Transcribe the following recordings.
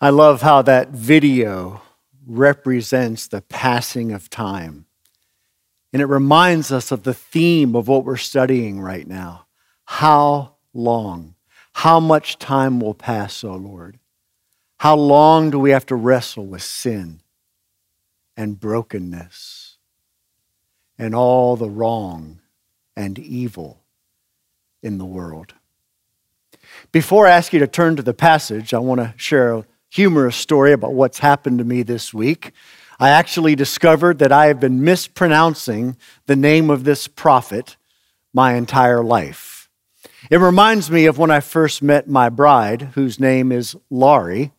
I love how that video represents the passing of time. And it reminds us of the theme of what we're studying right now. How long? How much time will pass, O oh Lord? How long do we have to wrestle with sin and brokenness and all the wrong and evil in the world? Before I ask you to turn to the passage, I want to share humorous story about what's happened to me this week. I actually discovered that I have been mispronouncing the name of this prophet my entire life. It reminds me of when I first met my bride, whose name is Laurie,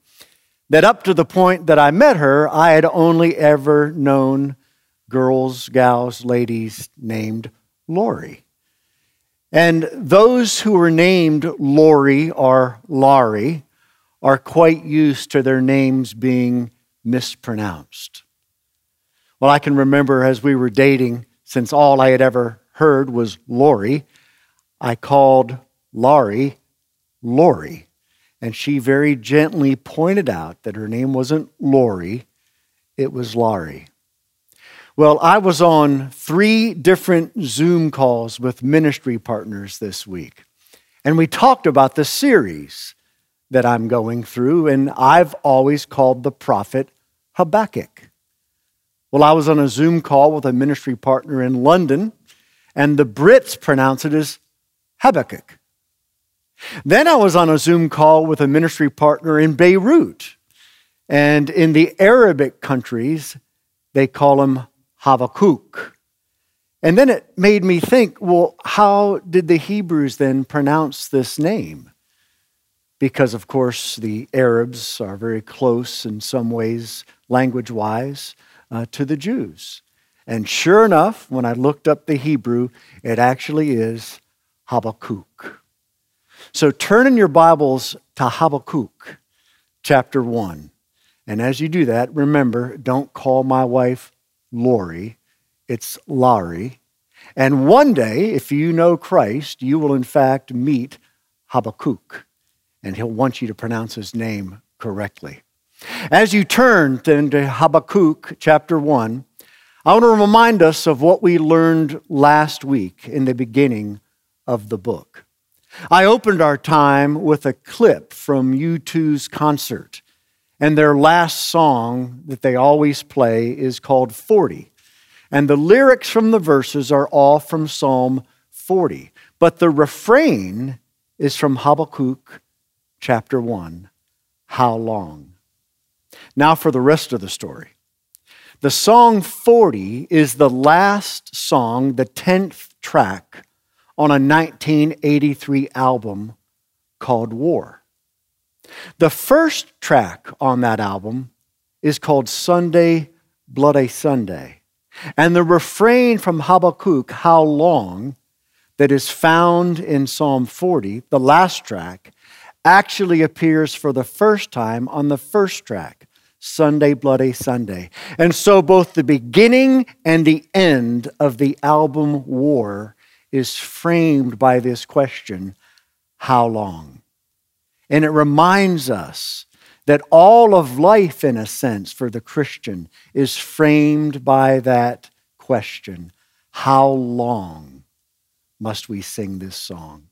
that up to the point that I met her, I had only ever known girls, gals, ladies named Laurie. And those who were named Lori or Laurie are quite used to their names being mispronounced. Well, I can remember as we were dating, since all I had ever heard was Lori, I called Laurie Lori. And she very gently pointed out that her name wasn't Lori, it was Laurie. Well, I was on three different Zoom calls with ministry partners this week. And we talked about the series that I'm going through, and I've always called the prophet Habakkuk. Well, I was on a Zoom call with a ministry partner in London, and the Brits pronounce it as Habakkuk. Then I was on a Zoom call with a ministry partner in Beirut, and in the Arabic countries, they call him Habakkuk. And then it made me think well, how did the Hebrews then pronounce this name? Because, of course, the Arabs are very close in some ways, language wise, uh, to the Jews. And sure enough, when I looked up the Hebrew, it actually is Habakkuk. So turn in your Bibles to Habakkuk, chapter 1. And as you do that, remember, don't call my wife Lori, it's Laurie. And one day, if you know Christ, you will in fact meet Habakkuk, and he'll want you to pronounce his name correctly. As you turn into Habakkuk chapter 1, I want to remind us of what we learned last week in the beginning of the book. I opened our time with a clip from U2's concert and their last song that they always play is called 40. And the lyrics from the verses are all from Psalm 40. But the refrain is from Habakkuk chapter 1 How long? Now for the rest of the story. The song 40 is the last song, the 10th track on a 1983 album called War. The first track on that album is called Sunday, Bloody Sunday. And the refrain from Habakkuk, How Long, that is found in Psalm 40, the last track, actually appears for the first time on the first track, Sunday, Bloody Sunday. And so both the beginning and the end of the album War is framed by this question How long? And it reminds us that all of life, in a sense, for the Christian is framed by that question How long must we sing this song?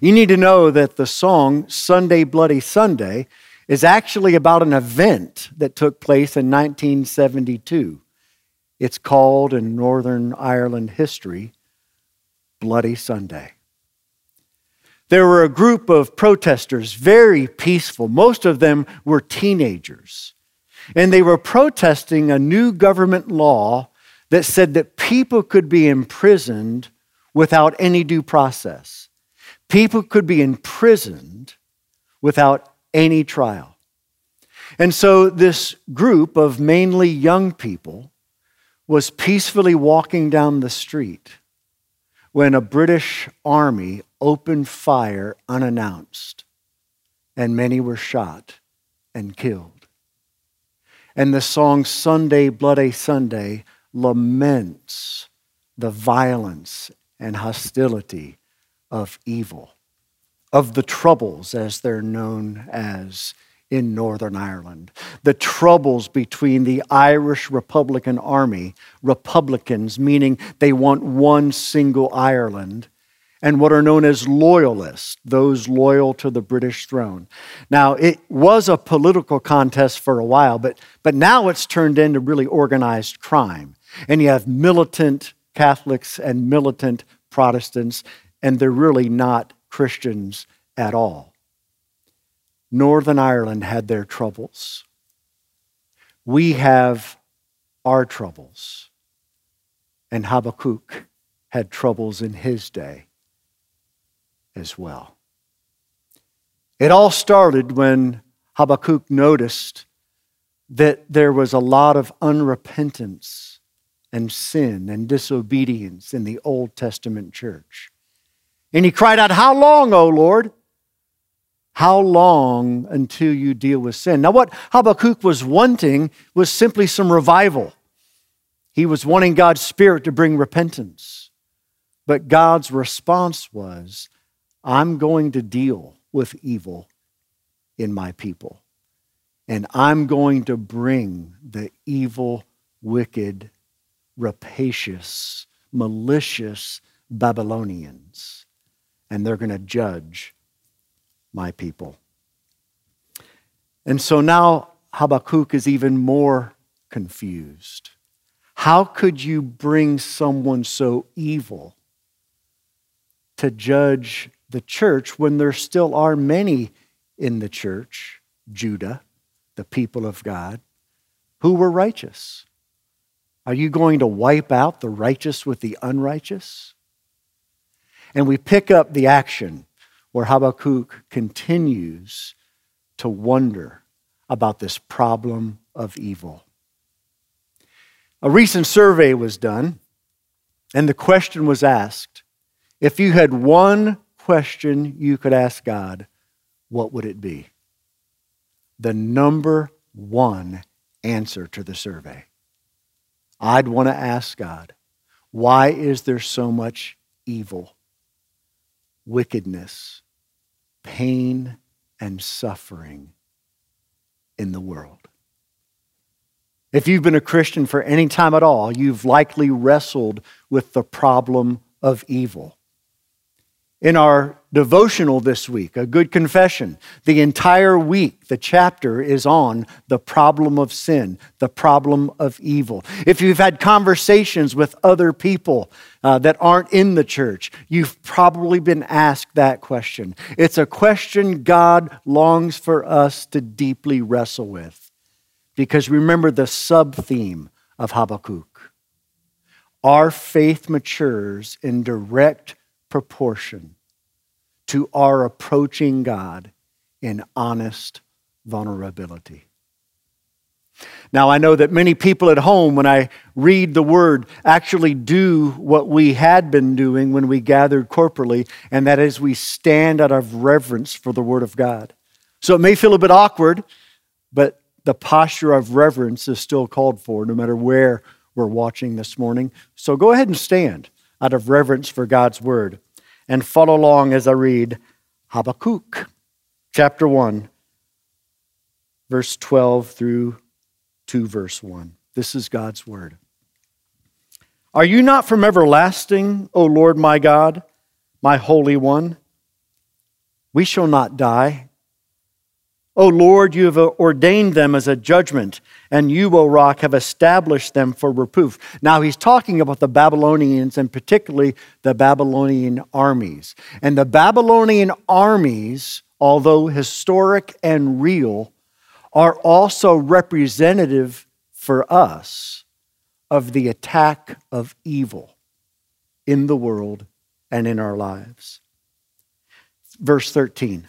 You need to know that the song Sunday, Bloody Sunday is actually about an event that took place in 1972. It's called in Northern Ireland history Bloody Sunday. There were a group of protesters, very peaceful. Most of them were teenagers. And they were protesting a new government law that said that people could be imprisoned without any due process. People could be imprisoned without any trial. And so this group of mainly young people was peacefully walking down the street when a British army opened fire unannounced, and many were shot and killed. And the song Sunday, Bloody Sunday laments the violence and hostility of evil, of the troubles as they're known as in Northern Ireland. The troubles between the Irish Republican Army, Republicans, meaning they want one single Ireland, and what are known as loyalists, those loyal to the British throne. Now, it was a political contest for a while, but, but now it's turned into really organized crime. And you have militant Catholics and militant Protestants, and they're really not Christians at all. Northern Ireland had their troubles. We have our troubles. And Habakkuk had troubles in his day as well. It all started when Habakkuk noticed that there was a lot of unrepentance and sin and disobedience in the Old Testament church. And he cried out, How long, O Lord? How long until you deal with sin? Now, what Habakkuk was wanting was simply some revival. He was wanting God's Spirit to bring repentance. But God's response was, I'm going to deal with evil in my people. And I'm going to bring the evil, wicked, rapacious, malicious Babylonians. And they're going to judge my people. And so now Habakkuk is even more confused. How could you bring someone so evil to judge the church when there still are many in the church, Judah, the people of God, who were righteous? Are you going to wipe out the righteous with the unrighteous? And we pick up the action where Habakkuk continues to wonder about this problem of evil. A recent survey was done, and the question was asked if you had one question you could ask God, what would it be? The number one answer to the survey. I'd want to ask God, why is there so much evil, wickedness, pain, and suffering in the world? If you've been a Christian for any time at all, you've likely wrestled with the problem of evil in our devotional this week, a good confession. The entire week, the chapter is on the problem of sin, the problem of evil. If you've had conversations with other people uh, that aren't in the church, you've probably been asked that question. It's a question God longs for us to deeply wrestle with. Because remember the sub theme of Habakkuk. Our faith matures in direct proportion to our approaching God in honest vulnerability. Now, I know that many people at home, when I read the word, actually do what we had been doing when we gathered corporately, and that is we stand out of reverence for the word of God. So it may feel a bit awkward, but the posture of reverence is still called for no matter where we're watching this morning. So go ahead and stand out of reverence for God's word and follow along as I read Habakkuk, chapter 1, verse 12 through 2, verse 1. This is God's word. Are you not from everlasting, O Lord my God, my Holy One? We shall not die. O Lord, you have ordained them as a judgment, and you, O rock, have established them for reproof. Now he's talking about the Babylonians and particularly the Babylonian armies. And the Babylonian armies, although historic and real, are also representative for us of the attack of evil in the world and in our lives. Verse 13.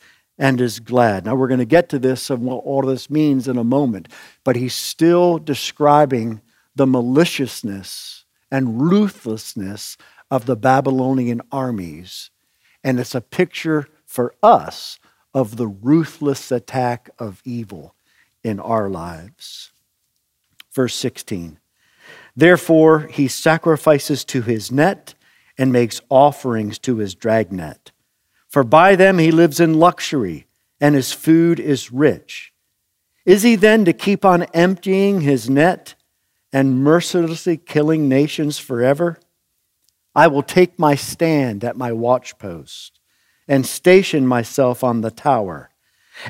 and is glad. Now, we're going to get to this and what all this means in a moment, but he's still describing the maliciousness and ruthlessness of the Babylonian armies. And it's a picture for us of the ruthless attack of evil in our lives. Verse 16 Therefore, he sacrifices to his net and makes offerings to his dragnet. For by them he lives in luxury, and his food is rich. Is he then to keep on emptying his net and mercilessly killing nations forever? I will take my stand at my watchpost and station myself on the tower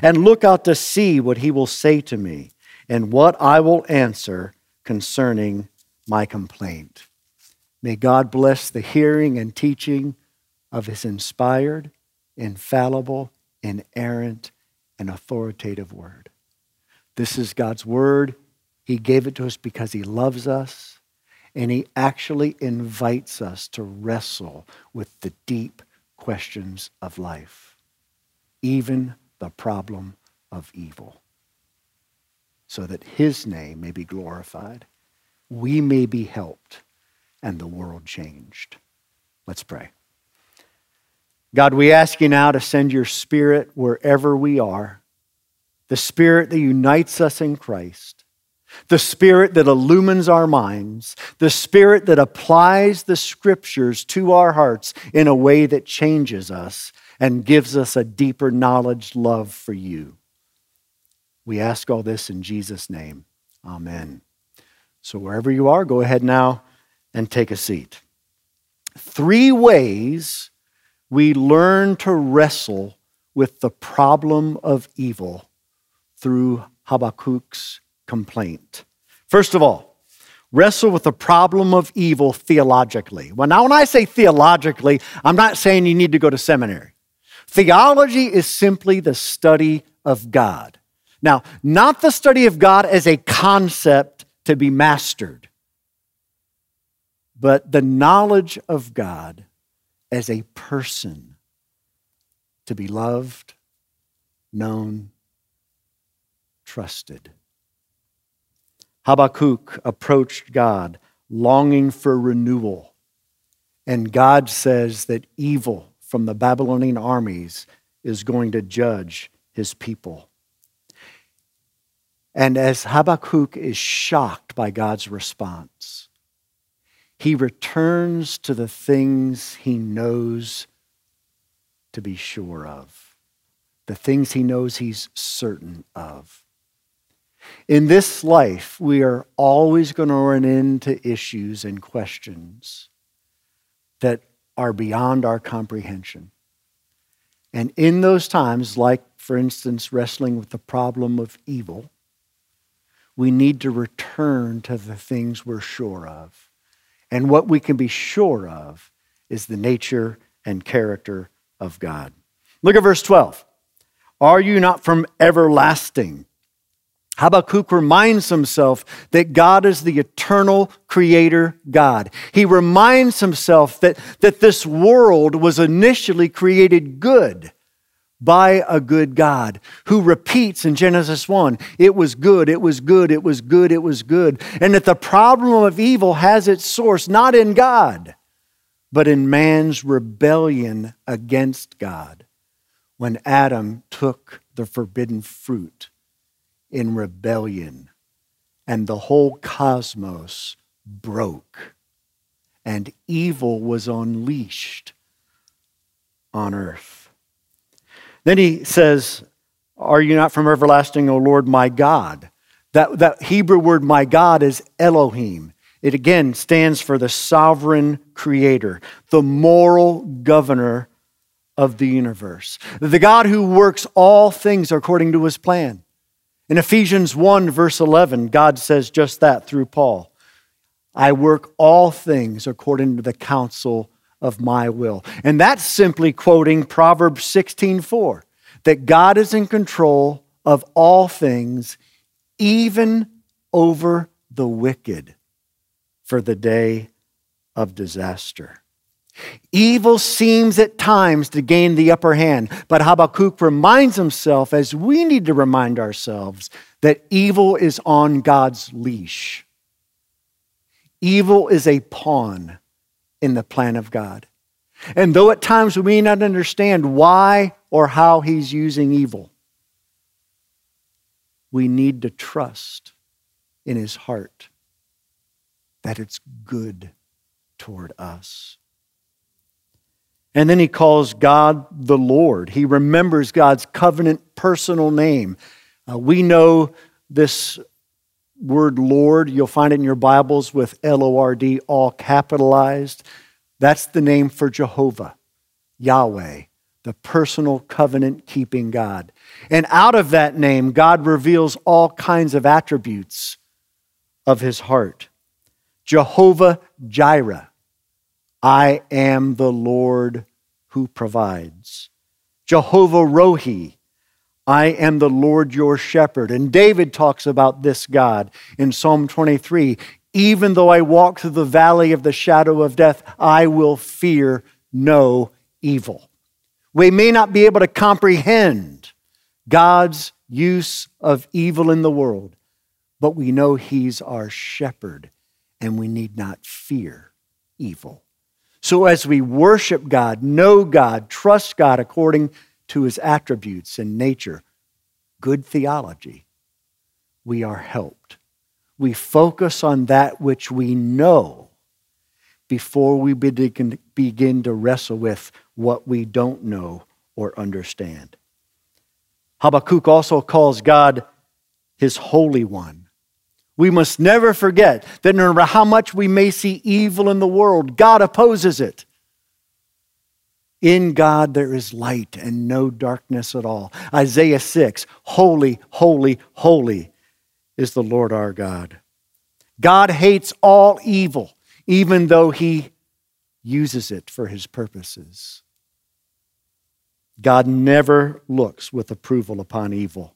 and look out to see what he will say to me and what I will answer concerning my complaint. May God bless the hearing and teaching of his inspired, infallible, inerrant, and authoritative word. This is God's word. He gave it to us because he loves us, and he actually invites us to wrestle with the deep questions of life, even the problem of evil, so that his name may be glorified, we may be helped, and the world changed. Let's pray. God, we ask you now to send your spirit wherever we are, the spirit that unites us in Christ, the spirit that illumines our minds, the spirit that applies the scriptures to our hearts in a way that changes us and gives us a deeper knowledge, love for you. We ask all this in Jesus' name. Amen. So, wherever you are, go ahead now and take a seat. Three ways we learn to wrestle with the problem of evil through Habakkuk's complaint. First of all, wrestle with the problem of evil theologically. Well, now, when I say theologically, I'm not saying you need to go to seminary. Theology is simply the study of God. Now, not the study of God as a concept to be mastered, but the knowledge of God as a person to be loved, known, trusted. Habakkuk approached God longing for renewal, and God says that evil from the Babylonian armies is going to judge his people. And as Habakkuk is shocked by God's response, he returns to the things he knows to be sure of, the things he knows he's certain of. In this life, we are always going to run into issues and questions that are beyond our comprehension. And in those times, like, for instance, wrestling with the problem of evil, we need to return to the things we're sure of. And what we can be sure of is the nature and character of God. Look at verse 12. Are you not from everlasting? Habakkuk reminds himself that God is the eternal creator God. He reminds himself that, that this world was initially created good by a good God who repeats in Genesis 1 it was good, it was good, it was good, it was good. And that the problem of evil has its source not in God, but in man's rebellion against God when Adam took the forbidden fruit in rebellion and the whole cosmos broke and evil was unleashed on earth. Then he says, Are you not from everlasting, O Lord my God? That, that Hebrew word my God is Elohim. It again stands for the sovereign creator, the moral governor of the universe, the God who works all things according to his plan. In Ephesians 1, verse 11, God says just that through Paul I work all things according to the counsel of my will. And that's simply quoting Proverbs 16:4 that God is in control of all things, even over the wicked for the day of disaster. Evil seems at times to gain the upper hand, but Habakkuk reminds himself, as we need to remind ourselves, that evil is on God's leash. Evil is a pawn in the plan of God. And though at times we may not understand why or how he's using evil, we need to trust in his heart that it's good toward us. And then he calls God the Lord. He remembers God's covenant personal name. Uh, we know this word Lord, you'll find it in your Bibles with L O R D, all capitalized. That's the name for Jehovah, Yahweh, the personal covenant keeping God. And out of that name, God reveals all kinds of attributes of his heart. Jehovah Jireh, I am the Lord who provides. Jehovah Rohi, I am the Lord your shepherd. And David talks about this God in Psalm 23 Even though I walk through the valley of the shadow of death, I will fear no evil. We may not be able to comprehend God's use of evil in the world, but we know He's our shepherd and we need not fear evil. So, as we worship God, know God, trust God according to his attributes and nature, good theology, we are helped. We focus on that which we know before we begin to wrestle with what we don't know or understand. Habakkuk also calls God his Holy One. We must never forget that no matter how much we may see evil in the world, God opposes it. In God there is light and no darkness at all. Isaiah 6 Holy, holy, holy is the Lord our God. God hates all evil, even though he uses it for his purposes. God never looks with approval upon evil.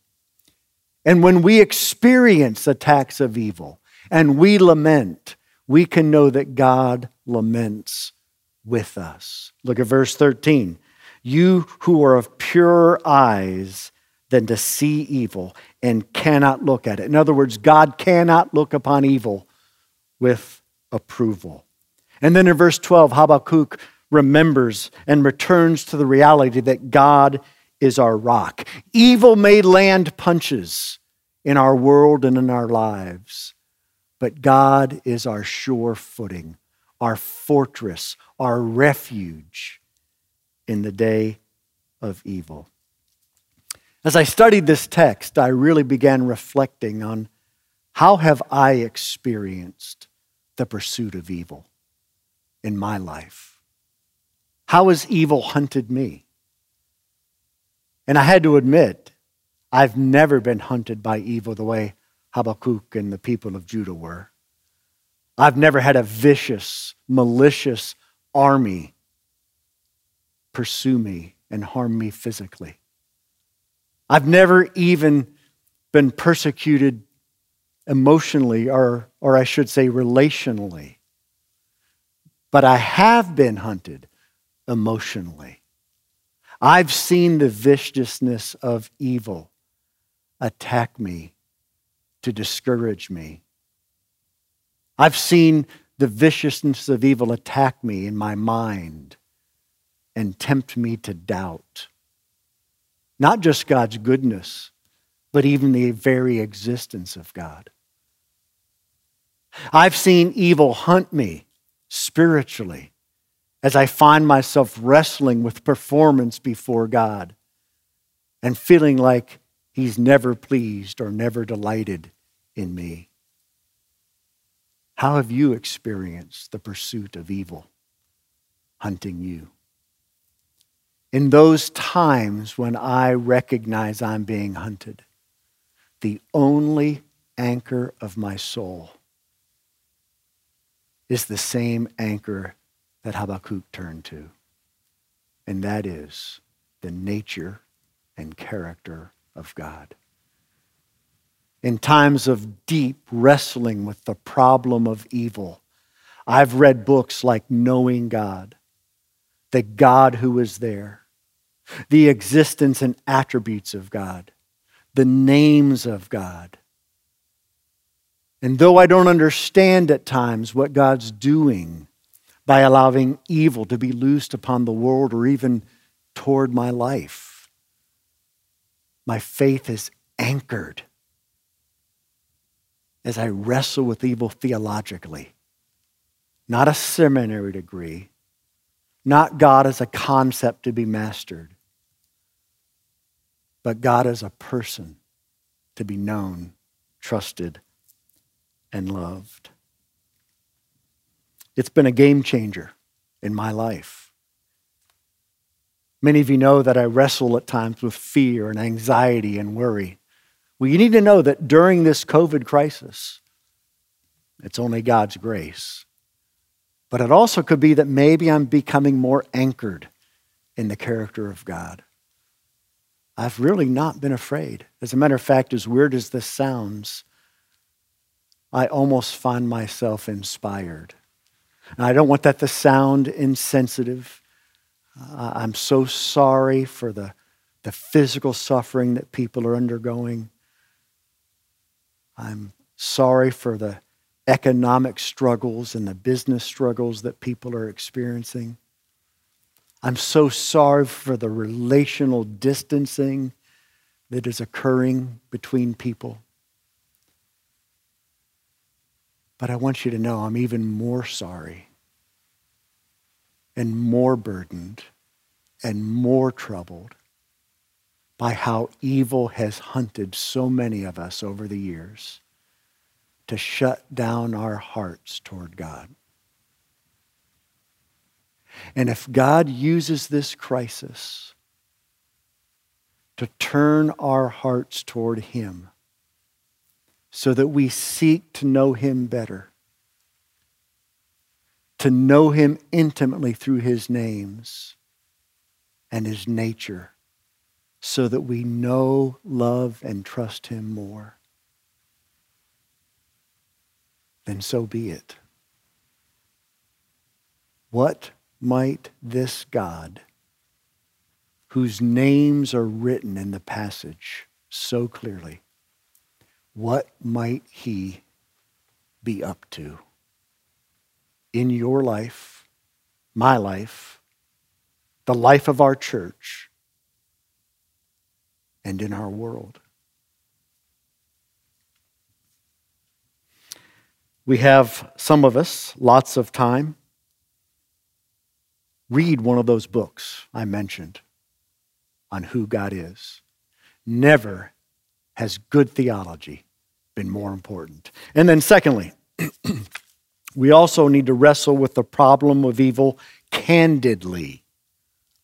And when we experience attacks of evil and we lament, we can know that God laments with us. Look at verse 13. You who are of purer eyes than to see evil and cannot look at it. In other words, God cannot look upon evil with approval. And then in verse 12, Habakkuk remembers and returns to the reality that God is our rock. Evil may land punches in our world and in our lives, but God is our sure footing, our fortress, our refuge in the day of evil. As I studied this text, I really began reflecting on how have I experienced the pursuit of evil in my life? How has evil hunted me? And I had to admit, I've never been hunted by evil the way Habakkuk and the people of Judah were. I've never had a vicious, malicious army pursue me and harm me physically. I've never even been persecuted emotionally, or, or I should say, relationally. But I have been hunted emotionally. I've seen the viciousness of evil attack me to discourage me. I've seen the viciousness of evil attack me in my mind and tempt me to doubt. Not just God's goodness, but even the very existence of God. I've seen evil hunt me spiritually as I find myself wrestling with performance before God and feeling like He's never pleased or never delighted in me. How have you experienced the pursuit of evil hunting you? In those times when I recognize I'm being hunted, the only anchor of my soul is the same anchor that Habakkuk turned to, and that is the nature and character of God. In times of deep wrestling with the problem of evil, I've read books like Knowing God, the God who is there, the existence and attributes of God, the names of God. And though I don't understand at times what God's doing by allowing evil to be loosed upon the world or even toward my life, my faith is anchored as I wrestle with evil theologically. Not a seminary degree, not God as a concept to be mastered, but God as a person to be known, trusted, and loved. It's been a game changer in my life. Many of you know that I wrestle at times with fear and anxiety and worry. Well, you need to know that during this COVID crisis, it's only God's grace. But it also could be that maybe I'm becoming more anchored in the character of God. I've really not been afraid. As a matter of fact, as weird as this sounds, I almost find myself inspired. And I don't want that to sound insensitive. I'm so sorry for the, the physical suffering that people are undergoing. I'm sorry for the economic struggles and the business struggles that people are experiencing. I'm so sorry for the relational distancing that is occurring between people. But I want you to know I'm even more sorry and more burdened and more troubled by how evil has hunted so many of us over the years to shut down our hearts toward God. And if God uses this crisis to turn our hearts toward Him so that we seek to know Him better, to know Him intimately through His names and His nature, so that we know, love, and trust Him more then so be it. What might this God, whose names are written in the passage so clearly, what might he be up to in your life, my life, the life of our church, and in our world? We have, some of us, lots of time. Read one of those books I mentioned on who God is. Never has good theology been more important. And then, secondly, we also need to wrestle with the problem of evil candidly,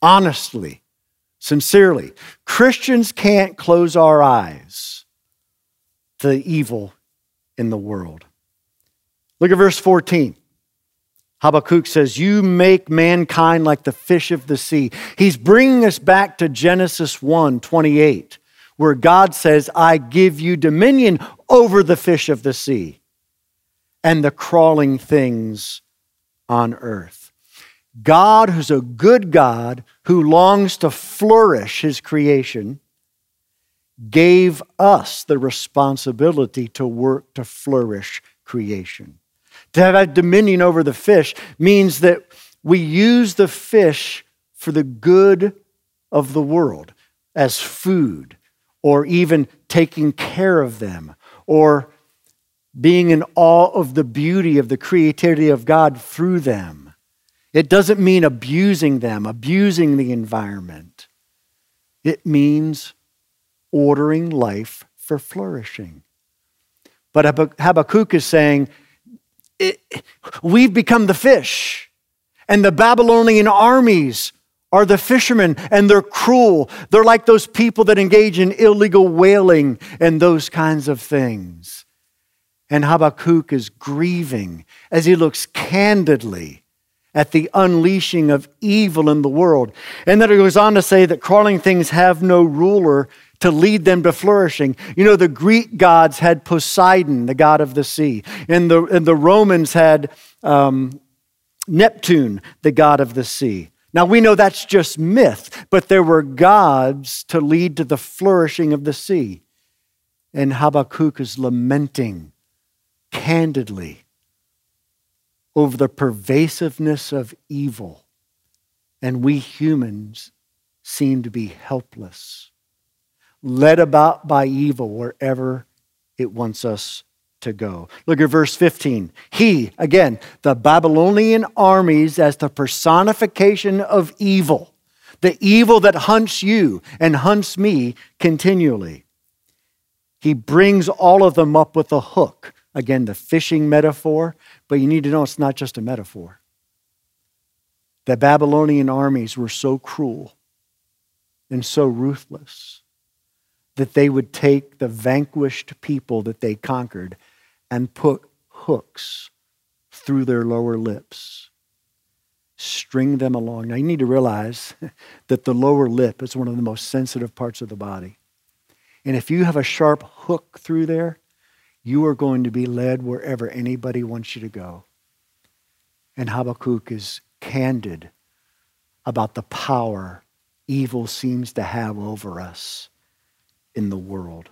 honestly, sincerely. Christians can't close our eyes to the evil in the world. Look at verse 14. Habakkuk says, You make mankind like the fish of the sea. He's bringing us back to Genesis 1 28, where God says, I give you dominion over the fish of the sea and the crawling things on earth. God, who's a good God, who longs to flourish his creation, gave us the responsibility to work to flourish creation. To have dominion over the fish means that we use the fish for the good of the world as food, or even taking care of them, or being in awe of the beauty of the creativity of God through them. It doesn't mean abusing them, abusing the environment. It means ordering life for flourishing. But Habakkuk is saying we've become the fish. And the Babylonian armies are the fishermen, and they're cruel. They're like those people that engage in illegal whaling and those kinds of things. And Habakkuk is grieving as he looks candidly at the unleashing of evil in the world. And then it goes on to say that crawling things have no ruler to lead them to flourishing. You know, the Greek gods had Poseidon, the god of the sea, and the, and the Romans had um, Neptune, the god of the sea. Now we know that's just myth, but there were gods to lead to the flourishing of the sea. And Habakkuk is lamenting candidly over the pervasiveness of evil. And we humans seem to be helpless, led about by evil wherever it wants us to go. Look at verse 15. He, again, the Babylonian armies as the personification of evil, the evil that hunts you and hunts me continually. He brings all of them up with a hook. Again, the fishing metaphor, but you need to know it's not just a metaphor. The Babylonian armies were so cruel and so ruthless that they would take the vanquished people that they conquered and put hooks through their lower lips, string them along. Now, you need to realize that the lower lip is one of the most sensitive parts of the body. And if you have a sharp hook through there, you are going to be led wherever anybody wants you to go. And Habakkuk is candid about the power evil seems to have over us in the world.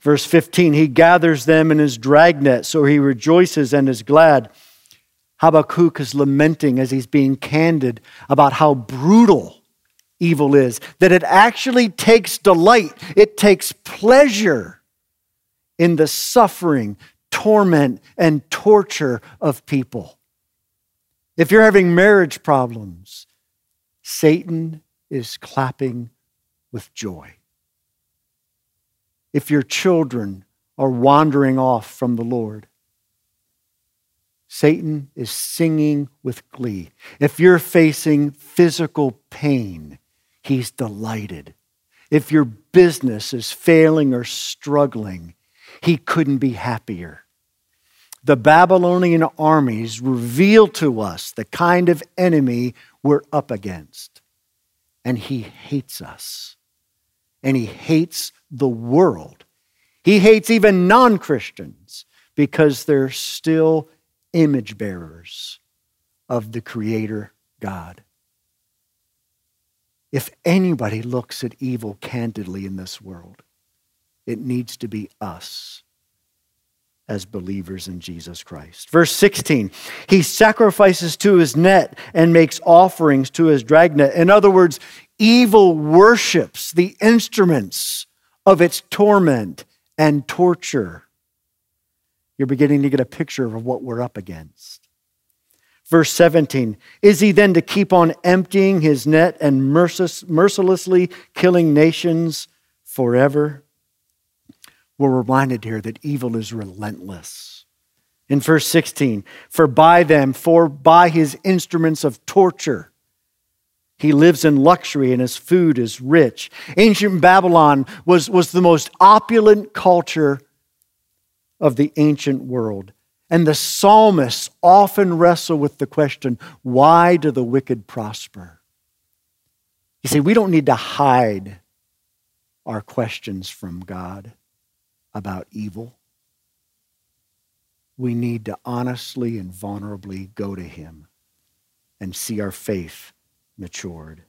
Verse 15, he gathers them in his dragnet, so he rejoices and is glad. Habakkuk is lamenting as he's being candid about how brutal evil is, that it actually takes delight, it takes pleasure in the suffering, torment, and torture of people. If you're having marriage problems, Satan is clapping with joy if your children are wandering off from the Lord. Satan is singing with glee. If you're facing physical pain, he's delighted. If your business is failing or struggling, he couldn't be happier. The Babylonian armies reveal to us the kind of enemy we're up against. And he hates us. And he hates the world. He hates even non Christians because they're still image bearers of the Creator God. If anybody looks at evil candidly in this world, it needs to be us as believers in Jesus Christ. Verse 16, he sacrifices to his net and makes offerings to his dragnet. In other words, evil worships the instruments of its torment and torture. You're beginning to get a picture of what we're up against. Verse 17 Is he then to keep on emptying his net and mercilessly killing nations forever? We're reminded here that evil is relentless. In verse 16, for by them, for by his instruments of torture, he lives in luxury and his food is rich. Ancient Babylon was, was the most opulent culture of the ancient world. And the psalmists often wrestle with the question why do the wicked prosper? You see, we don't need to hide our questions from God about evil. We need to honestly and vulnerably go to Him and see our faith matured.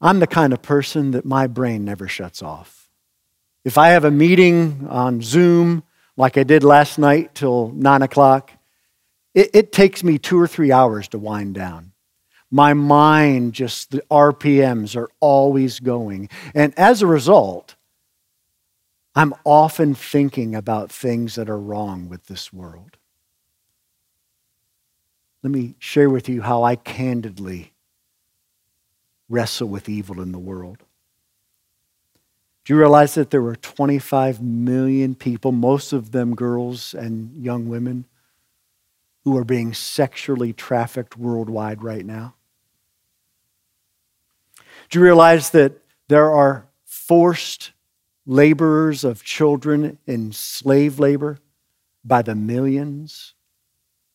I'm the kind of person that my brain never shuts off. If I have a meeting on Zoom, like I did last night till nine o'clock, it, it takes me two or three hours to wind down. My mind, just the RPMs are always going. And as a result, I'm often thinking about things that are wrong with this world. Let me share with you how I candidly wrestle with evil in the world. Do you realize that there were 25 million people, most of them girls and young women, who are being sexually trafficked worldwide right now? Do you realize that there are forced laborers of children in slave labor by the millions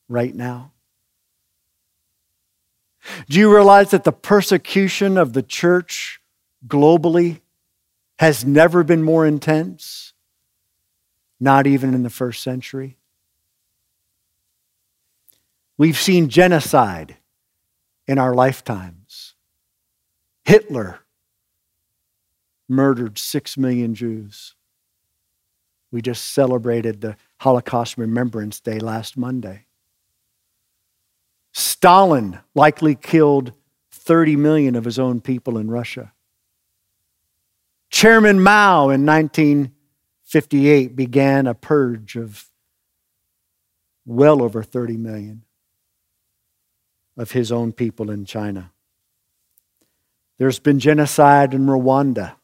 right now? Do you realize that the persecution of the church globally has never been more intense? Not even in the first century. We've seen genocide in our lifetimes. Hitler murdered six million Jews. We just celebrated the Holocaust Remembrance Day last Monday. Stalin likely killed 30 million of his own people in Russia. Chairman Mao in 1958 began a purge of well over 30 million of his own people in China. There's been genocide in Rwanda.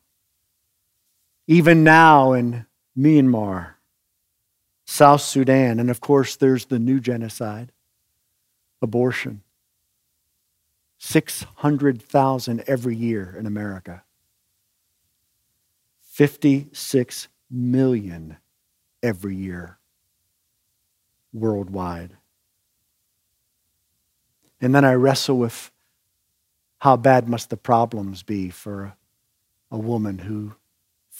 Even now in Myanmar, South Sudan, and of course, there's the new genocide abortion. 600,000 every year in America. 56 million every year worldwide. And then I wrestle with how bad must the problems be for a woman who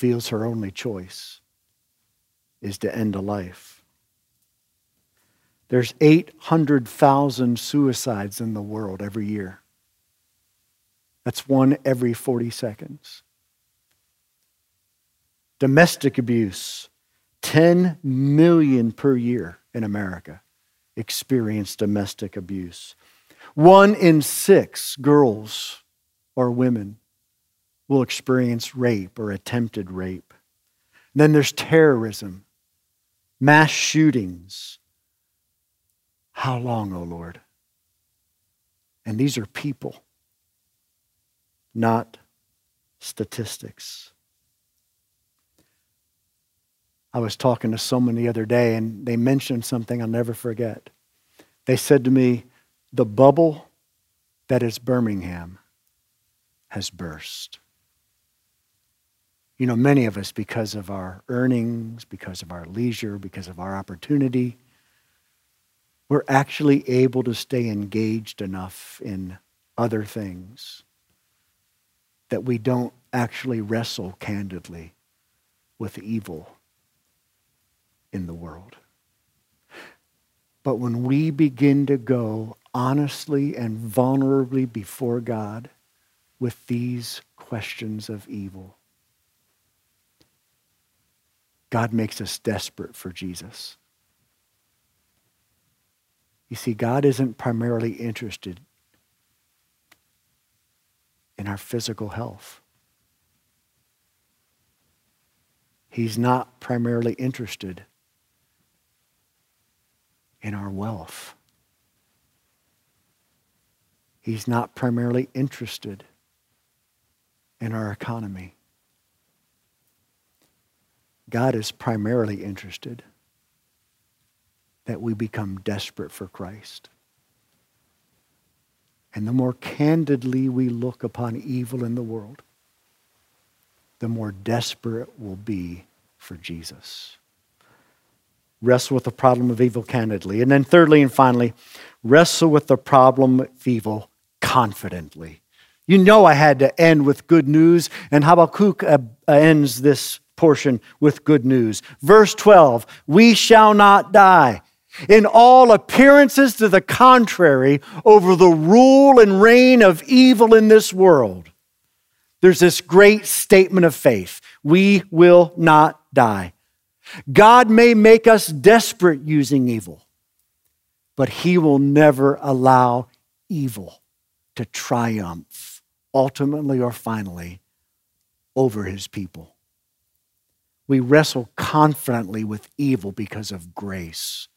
feels her only choice is to end a life. There's 800,000 suicides in the world every year. That's one every 40 seconds. Domestic abuse, 10 million per year in America experience domestic abuse. One in six girls or women will experience rape or attempted rape. then there's terrorism, mass shootings. How long, O oh Lord? And these are people, not statistics. I was talking to someone the other day, and they mentioned something I'll never forget. They said to me, The bubble that is Birmingham has burst. You know, many of us, because of our earnings, because of our leisure, because of our opportunity, we're actually able to stay engaged enough in other things that we don't actually wrestle candidly with evil in the world. But when we begin to go honestly and vulnerably before God with these questions of evil, God makes us desperate for Jesus. You see, God isn't primarily interested in our physical health. He's not primarily interested in our wealth. He's not primarily interested in our economy. God is primarily interested that we become desperate for Christ. And the more candidly we look upon evil in the world, the more desperate we'll be for Jesus wrestle with the problem of evil candidly. And then, thirdly and finally, wrestle with the problem of evil confidently. You know, I had to end with good news, and Habakkuk uh, ends this portion with good news. Verse 12 We shall not die. In all appearances to the contrary, over the rule and reign of evil in this world, there's this great statement of faith. We will not die. God may make us desperate using evil, but He will never allow evil to triumph, ultimately or finally, over His people. We wrestle confidently with evil because of grace.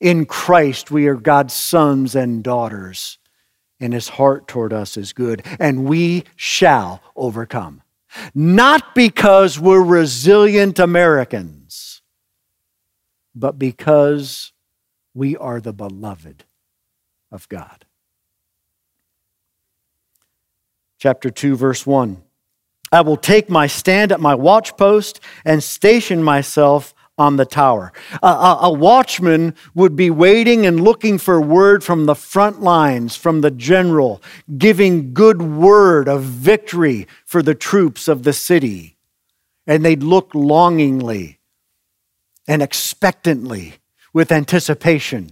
In Christ, we are God's sons and daughters, and His heart toward us is good, and we shall overcome. Not because we're resilient Americans, but because we are the beloved of God. Chapter 2, verse 1. I will take my stand at my watchpost and station myself on the tower. A, a, a, watchman would be waiting and looking for word from the front lines, from the general, giving good word of victory for the troops of the city. And they'd look longingly and expectantly with anticipation.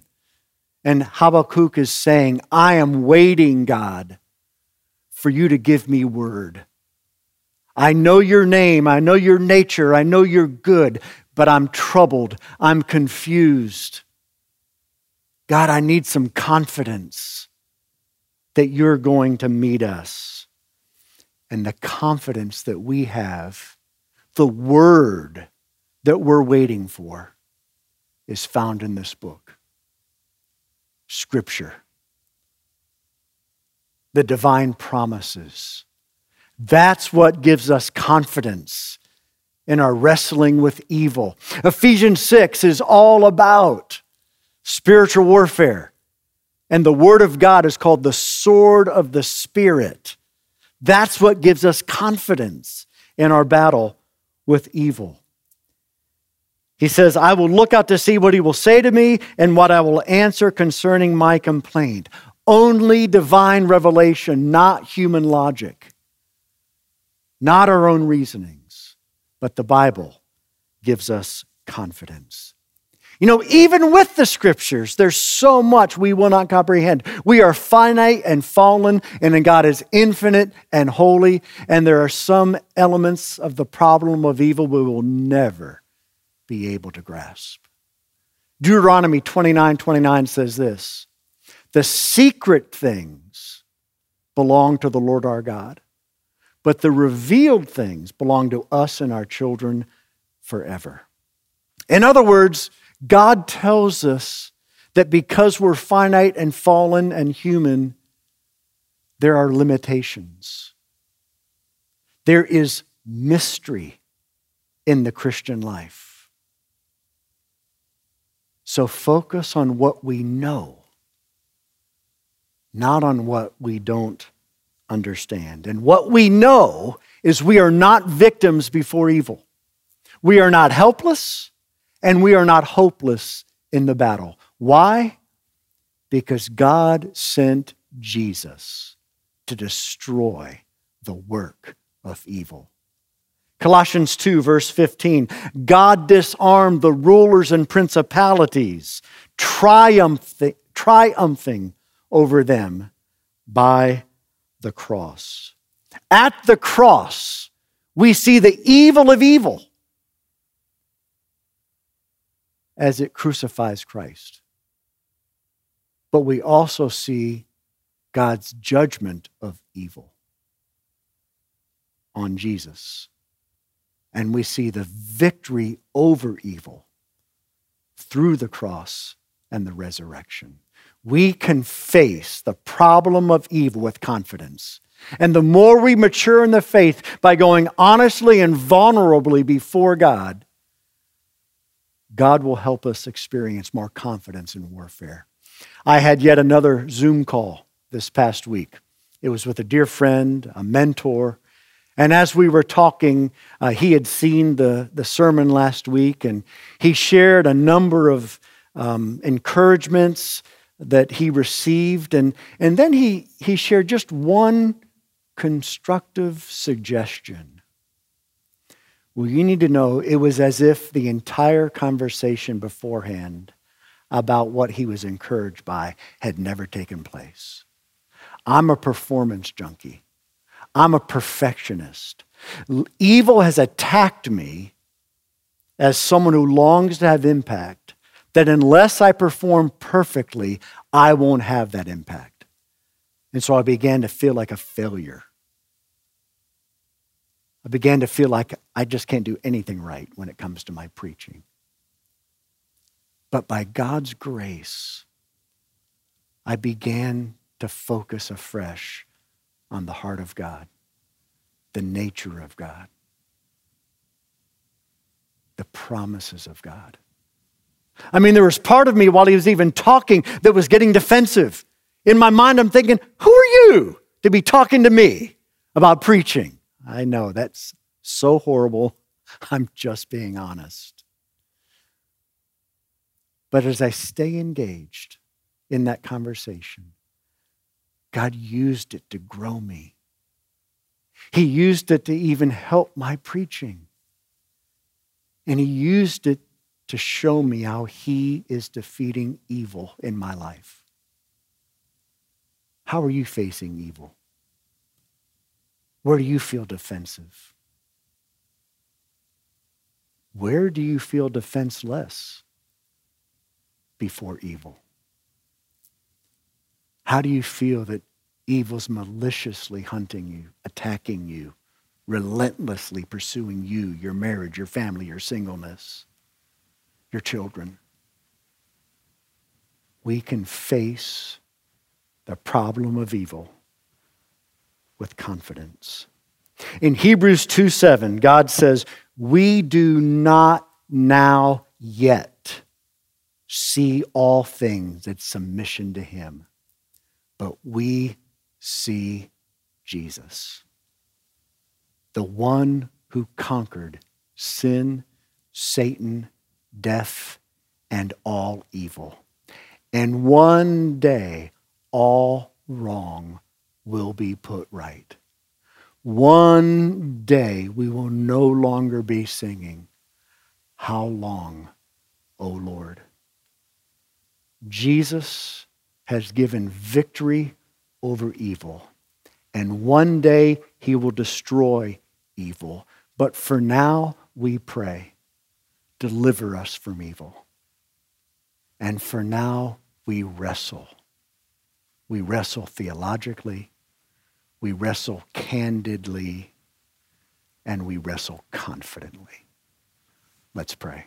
And Habakkuk is saying, I am waiting, God, for you to give me word. I know your name, I know your nature, I know you're good, but I'm troubled, I'm confused. God, I need some confidence that you're going to meet us. And the confidence that we have, the word that we're waiting for, is found in this book Scripture, the divine promises that's what gives us confidence in our wrestling with evil. Ephesians 6 is all about spiritual warfare. And the Word of God is called the sword of the Spirit. That's what gives us confidence in our battle with evil. He says, I will look out to see what he will say to me and what I will answer concerning my complaint. Only divine revelation, not human logic not our own reasonings, but the Bible gives us confidence. You know, even with the scriptures, there's so much we will not comprehend. We are finite and fallen, and God is infinite and holy, and there are some elements of the problem of evil we will never be able to grasp. Deuteronomy 29 29 says this The secret things belong to the Lord our God but the revealed things belong to us and our children forever. In other words, God tells us that because we're finite and fallen and human, there are limitations. There is mystery in the Christian life. So focus on what we know, not on what we don't understand. And what we know is we are not victims before evil. We are not helpless and we are not hopeless in the battle. Why? Because God sent Jesus to destroy the work of evil. Colossians 2, verse 15 God disarmed the rulers and principalities, triumphing, triumphing over them by the cross. At the cross, we see the evil of evil as it crucifies Christ. But we also see God's judgment of evil on Jesus. And we see the victory over evil through the cross and the resurrection we can face the problem of evil with confidence. And the more we mature in the faith by going honestly and vulnerably before God, God will help us experience more confidence in warfare. I had yet another Zoom call this past week. It was with a dear friend, a mentor. And as we were talking, uh, he had seen the, the sermon last week and he shared a number of um, encouragements that he received. And, and then he, he shared just one constructive suggestion. Well, you need to know it was as if the entire conversation beforehand about what he was encouraged by had never taken place. I'm a performance junkie. I'm a perfectionist. Evil has attacked me as someone who longs to have impact that unless I perform perfectly, I won't have that impact. And so I began to feel like a failure. I began to feel like I just can't do anything right when it comes to my preaching. But by God's grace, I began to focus afresh on the heart of God, the nature of God, the promises of God. I mean, there was part of me while he was even talking that was getting defensive. In my mind, I'm thinking, who are you to be talking to me about preaching? I know that's so horrible. I'm just being honest. But as I stay engaged in that conversation, God used it to grow me. He used it to even help my preaching. And He used it to show me how He is defeating evil in my life. How are you facing evil? Where do you feel defensive? Where do you feel defenseless before evil? How do you feel that evil's maliciously hunting you, attacking you, relentlessly pursuing you, your marriage, your family, your singleness, your children? We can face the problem of evil with confidence. In Hebrews 2 7, God says, We do not now yet see all things at submission to Him, but we see Jesus, the one who conquered sin, Satan, death, and all evil. And one day, all wrong will be put right. One day we will no longer be singing, How long, O Lord? Jesus has given victory over evil, and one day he will destroy evil. But for now, we pray, deliver us from evil. And for now, we wrestle. We wrestle theologically, we wrestle candidly, and we wrestle confidently. Let's pray.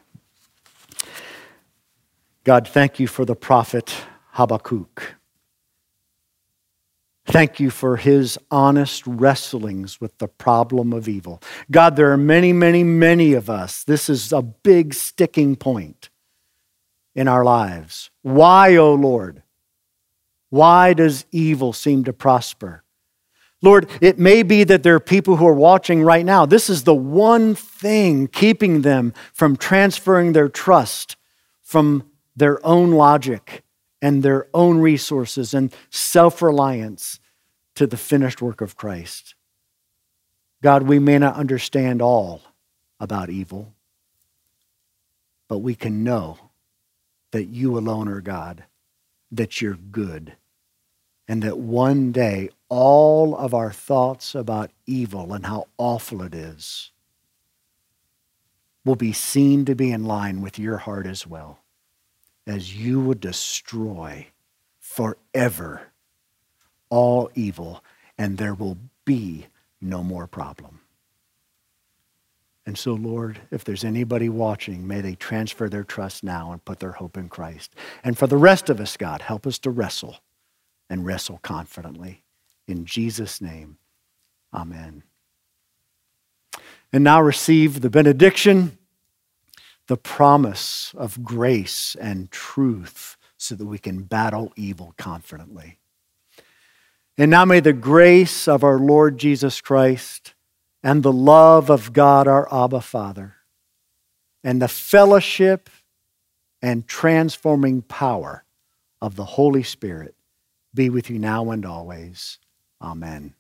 God, thank you for the prophet Habakkuk. Thank you for his honest wrestlings with the problem of evil. God, there are many, many, many of us. This is a big sticking point in our lives. Why, O oh Lord? Why does evil seem to prosper? Lord, it may be that there are people who are watching right now. This is the one thing keeping them from transferring their trust from their own logic and their own resources and self reliance to the finished work of Christ. God, we may not understand all about evil, but we can know that you alone are God, that you're good, and that one day all of our thoughts about evil and how awful it is will be seen to be in line with your heart as well, as you would destroy forever all evil, and there will be no more problem. And so, Lord, if there's anybody watching, may they transfer their trust now and put their hope in Christ. And for the rest of us, God, help us to wrestle and wrestle confidently. In Jesus' name, amen. And now receive the benediction, the promise of grace and truth so that we can battle evil confidently. And now may the grace of our Lord Jesus Christ and the love of God our Abba Father and the fellowship and transforming power of the Holy Spirit be with you now and always. Amen.